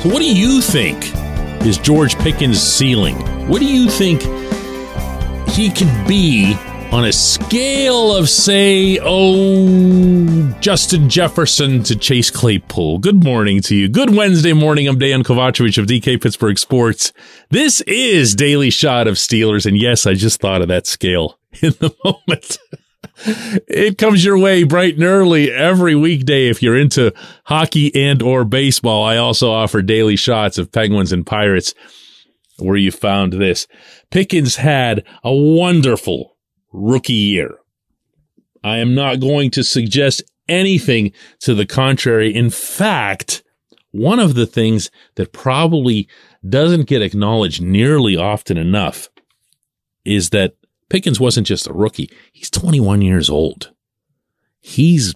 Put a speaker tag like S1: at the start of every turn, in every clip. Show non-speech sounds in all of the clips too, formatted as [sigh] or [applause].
S1: So, what do you think is George Pickens' ceiling? What do you think he can be on a scale of, say, oh, Justin Jefferson to Chase Claypool? Good morning to you. Good Wednesday morning. I'm Dan Kovacevic of DK Pittsburgh Sports. This is Daily Shot of Steelers. And yes, I just thought of that scale [laughs] in the moment. It comes your way bright and early every weekday if you're into hockey and or baseball. I also offer daily shots of Penguins and Pirates where you found this. Pickens had a wonderful rookie year. I am not going to suggest anything to the contrary. In fact, one of the things that probably doesn't get acknowledged nearly often enough is that Pickens wasn't just a rookie. He's 21 years old. He's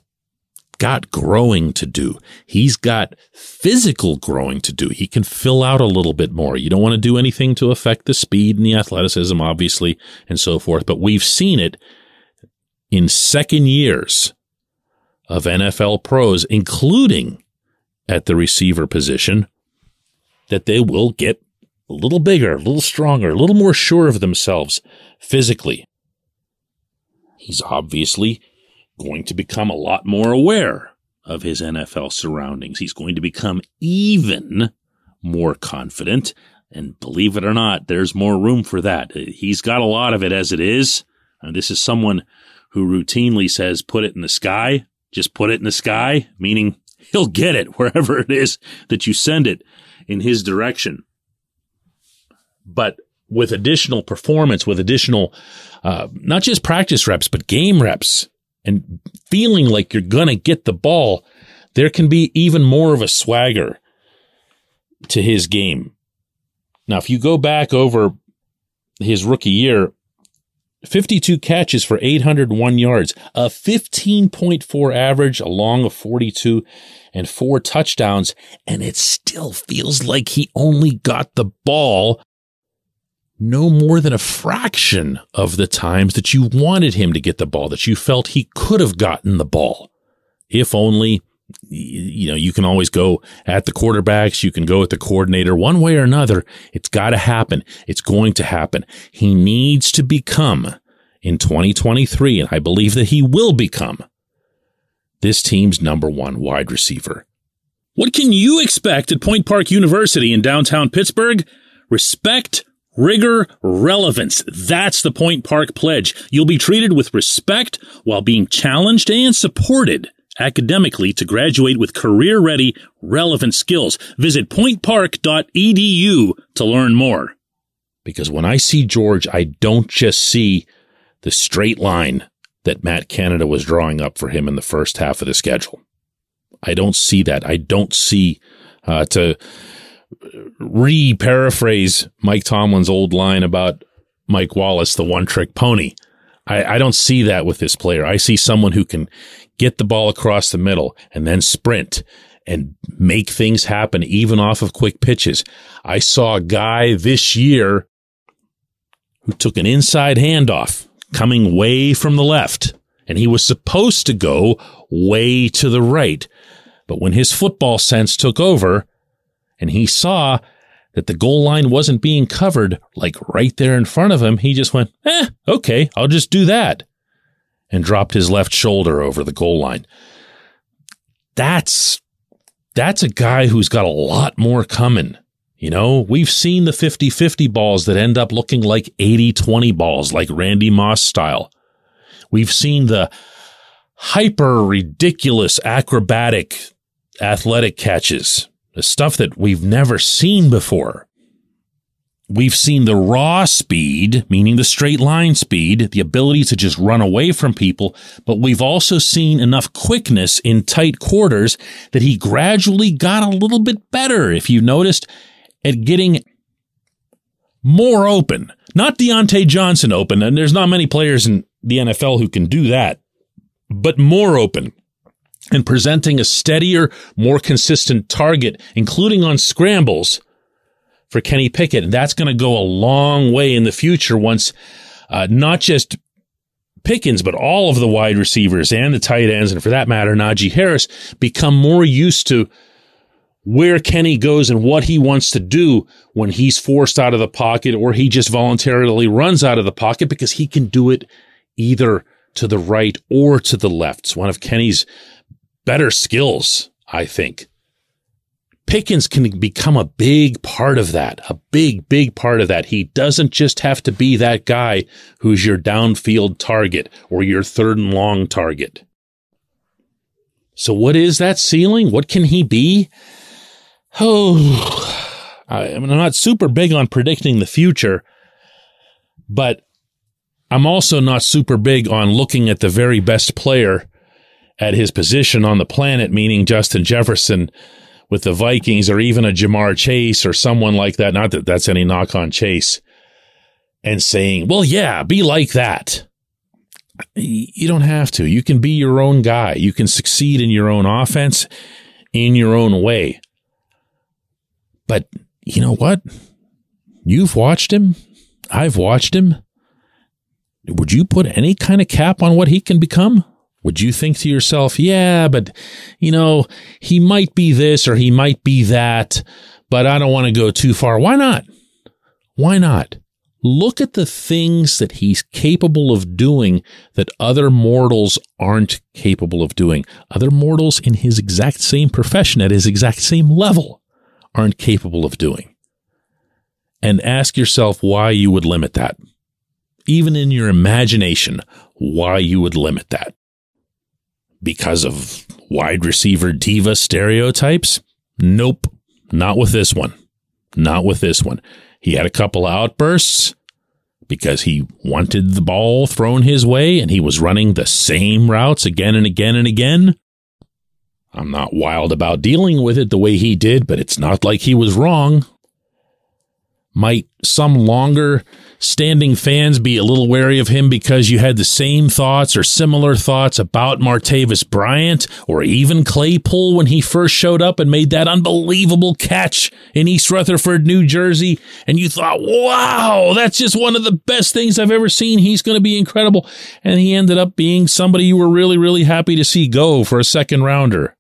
S1: got growing to do. He's got physical growing to do. He can fill out a little bit more. You don't want to do anything to affect the speed and the athleticism, obviously, and so forth. But we've seen it in second years of NFL pros, including at the receiver position, that they will get a little bigger, a little stronger, a little more sure of themselves physically. He's obviously going to become a lot more aware of his NFL surroundings. He's going to become even more confident. And believe it or not, there's more room for that. He's got a lot of it as it is. And this is someone who routinely says, put it in the sky. Just put it in the sky, meaning he'll get it wherever it is that you send it in his direction. But with additional performance, with additional, uh, not just practice reps, but game reps and feeling like you're going to get the ball, there can be even more of a swagger to his game. Now, if you go back over his rookie year, 52 catches for 801 yards, a 15.4 average along a 42 and four touchdowns. And it still feels like he only got the ball no more than a fraction of the times that you wanted him to get the ball, that you felt he could have gotten the ball. If only, you know, you can always go at the quarterbacks, you can go at the coordinator one way or another. It's got to happen. It's going to happen. He needs to become in 2023, and I believe that he will become this team's number one wide receiver. What can you expect at Point Park University in downtown Pittsburgh? Respect, Rigor, relevance. That's the Point Park Pledge. You'll be treated with respect while being challenged and supported academically to graduate with career ready, relevant skills. Visit pointpark.edu to learn more. Because when I see George, I don't just see the straight line that Matt Canada was drawing up for him in the first half of the schedule. I don't see that. I don't see, uh, to, re paraphrase Mike Tomlin's old line about Mike Wallace, the one trick pony. I, I don't see that with this player. I see someone who can get the ball across the middle and then sprint and make things happen even off of quick pitches. I saw a guy this year who took an inside handoff coming way from the left and he was supposed to go way to the right. But when his football sense took over, and he saw that the goal line wasn't being covered like right there in front of him, he just went, eh, okay, I'll just do that. and dropped his left shoulder over the goal line. That's that's a guy who's got a lot more coming. You know, we've seen the 50-50 balls that end up looking like 80-20 balls like Randy Moss style. We've seen the hyper ridiculous acrobatic athletic catches, stuff that we've never seen before. We've seen the raw speed, meaning the straight line speed, the ability to just run away from people, but we've also seen enough quickness in tight quarters that he gradually got a little bit better, if you noticed, at getting more open. Not Diontae Johnson open, and there's not many players in the NFL who can do that, but more open and presenting a steadier, more consistent target, including on scrambles for Kenny Pickett. And that's going to go a long way in the future once uh, not just Pickens, but all of the wide receivers and the tight ends, and for that matter, Najee Harris, become more used to where Kenny goes and what he wants to do when he's forced out of the pocket or he just voluntarily runs out of the pocket because he can do it either to the right or to the left. It's one of Kenny's better skills, I think. Pickens can become a big part of that, a big, big part of that. He doesn't just have to be that guy who's your downfield target or your third and long target. So what is that ceiling? What can he be? Oh, I'm not super big on predicting the future, but I'm also not super big on looking at the very best player at his position on the planet, meaning Justin Jefferson with the Vikings or even a Ja'Marr Chase or someone like that. Not that that's any knock on Chase and saying, well, yeah, be like that. You don't have to. You can be your own guy. You can succeed in your own offense in your own way. But you know what? You've watched him. I've watched him. Would you put any kind of cap on what he can become? Would you think to yourself, yeah, but you know, he might be this or he might be that, but I don't want to go too far. Why not? Why not? Look at the things that he's capable of doing that other mortals aren't capable of doing. Other mortals in his exact same profession at his exact same level aren't capable of doing. And ask yourself why you would limit that. Even in your imagination, why you would limit that because of wide receiver diva stereotypes? Nope. Not with this one. Not with this one. He had a couple outbursts because he wanted the ball thrown his way and he was running the same routes again and again and again. I'm not wild about dealing with it the way he did, but it's not like he was wrong. Might some longer standing fans be a little wary of him because you had the same thoughts or similar thoughts about Martavis Bryant or even Claypool when he first showed up and made that unbelievable catch in East Rutherford, New Jersey? And you thought, wow, that's just one of the best things I've ever seen. He's going to be incredible. And he ended up being somebody you were really, really happy to see go for a second rounder.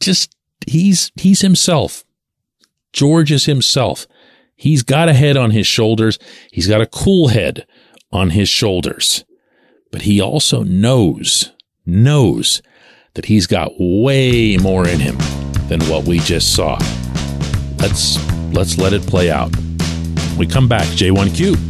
S1: Just, he's, he's himself. George is himself. He's got a head on his shoulders. He's got a cool head on his shoulders. But he also knows, knows that he's got way more in him than what we just saw. Let's let's let it play out. We come back, J1Q.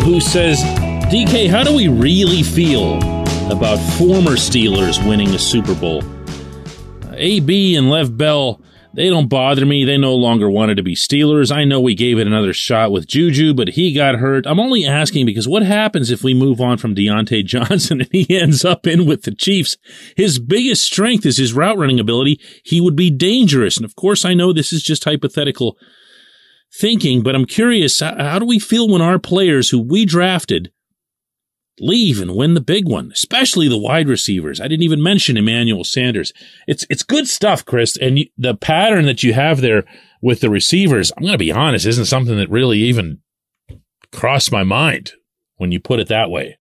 S1: who says, DK, how do we really feel about former Steelers winning a Super Bowl? AB and Lev Bell, They don't bother me. They no longer wanted to be Steelers. I know we gave it another shot with Juju, but he got hurt. I'm only asking because what happens if we move on from Diontae [laughs] Johnson and he ends up in with the Chiefs? His biggest strength is his route running ability. He would be dangerous. And of course, I know this is just hypothetical thinking, but I'm curious how do we feel when our players who we drafted leave and win the big one, especially the wide receivers. I didn't even mention Emmanuel Sanders. It's it's good stuff, Chris, and you, the pattern that you have there with the receivers, I'm going to be honest, isn't something that really even crossed my mind when you put it that way.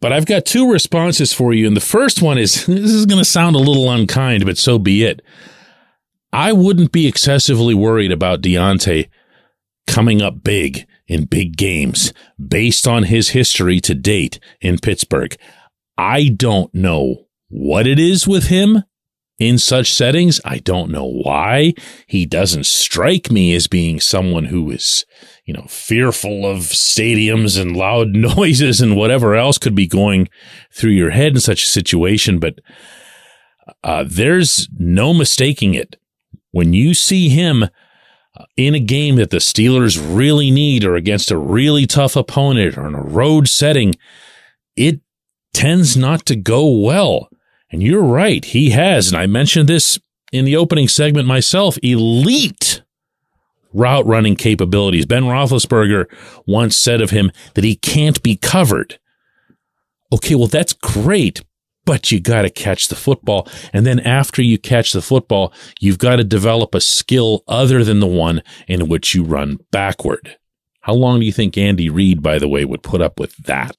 S1: But I've got two responses for you, and the first one is [laughs] this is going to sound a little unkind, but so be it. I wouldn't be excessively worried about Diontae coming up big in big games based on his history to date in Pittsburgh. I don't know what it is with him in such settings. I don't know why. He doesn't strike me as being someone who is, you know, fearful of stadiums and loud [laughs] noises and whatever else could be going through your head in such a situation. But uh, there's no mistaking it. When you see him uh, in a game that the Steelers really need or against a really tough opponent or in a road setting, it tends not to go well. And you're right. He has, and I mentioned this in the opening segment myself, elite route running capabilities. Ben Roethlisberger once said of him that he can't be covered. Okay, well, that's great, but you got to catch the football. And then after you catch the football, you've got to develop a skill other than the one in which you run backward. How long do you think Andy Reid, by the way, would put up with that?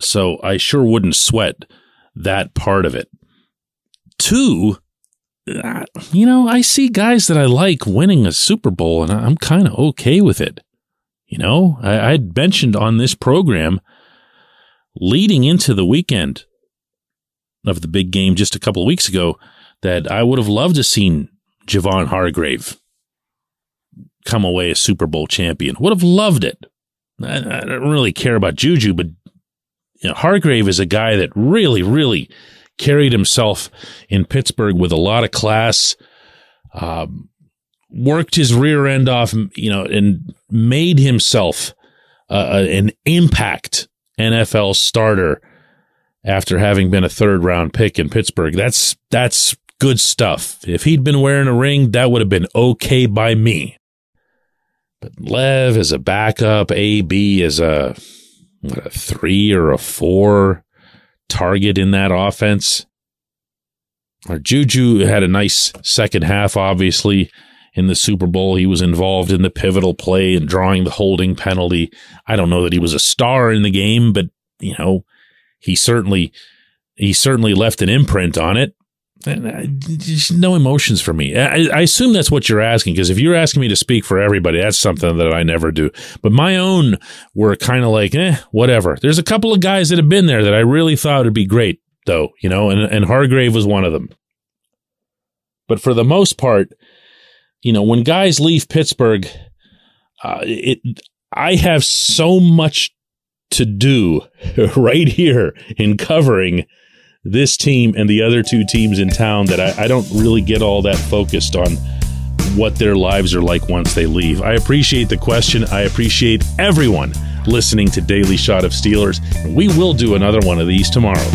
S1: So I sure wouldn't sweat that part of it. Two, uh, you know, I see guys that I like winning a Super Bowl and I'm kind of okay with it. You know, I, I'd mentioned on this program leading into the weekend of the big game just a couple of weeks ago that I would have loved to seen Javon Hargrave come away a Super Bowl champion. Would have loved it. I, I don't really care about Juju, but you know, Hargrave is a guy that really, really carried himself in Pittsburgh with a lot of class. Um, worked his rear end off, you know, and made himself uh, an impact NFL starter after having been a third round pick in Pittsburgh. That's that's good stuff. If he'd been wearing a ring, that would have been okay by me. But Lev is a backup, AB is a, a three or a four target in that offense. Or Juju had a nice second half, obviously, in the Super Bowl. He was involved in the pivotal play and drawing the holding penalty. I don't know that he was a star in the game, but, you know, he certainly he certainly left an imprint on it. Just no emotions for me. I, I assume that's what you're asking because if you're asking me to speak for everybody, that's something that I never do. But my own were kind of like, eh, whatever. There's a couple of guys that have been there that I really thought would be great, though, you know, and, and Hargrave was one of them. But for the most part, you know, when guys leave Pittsburgh, uh, it I have so much to do [laughs] right here in covering this team and the other two teams in town that I, I, don't really get all that focused on what their lives are like once they leave. I appreciate the question. I appreciate everyone listening to Daily Shot of Steelers. We will do another one of these tomorrow.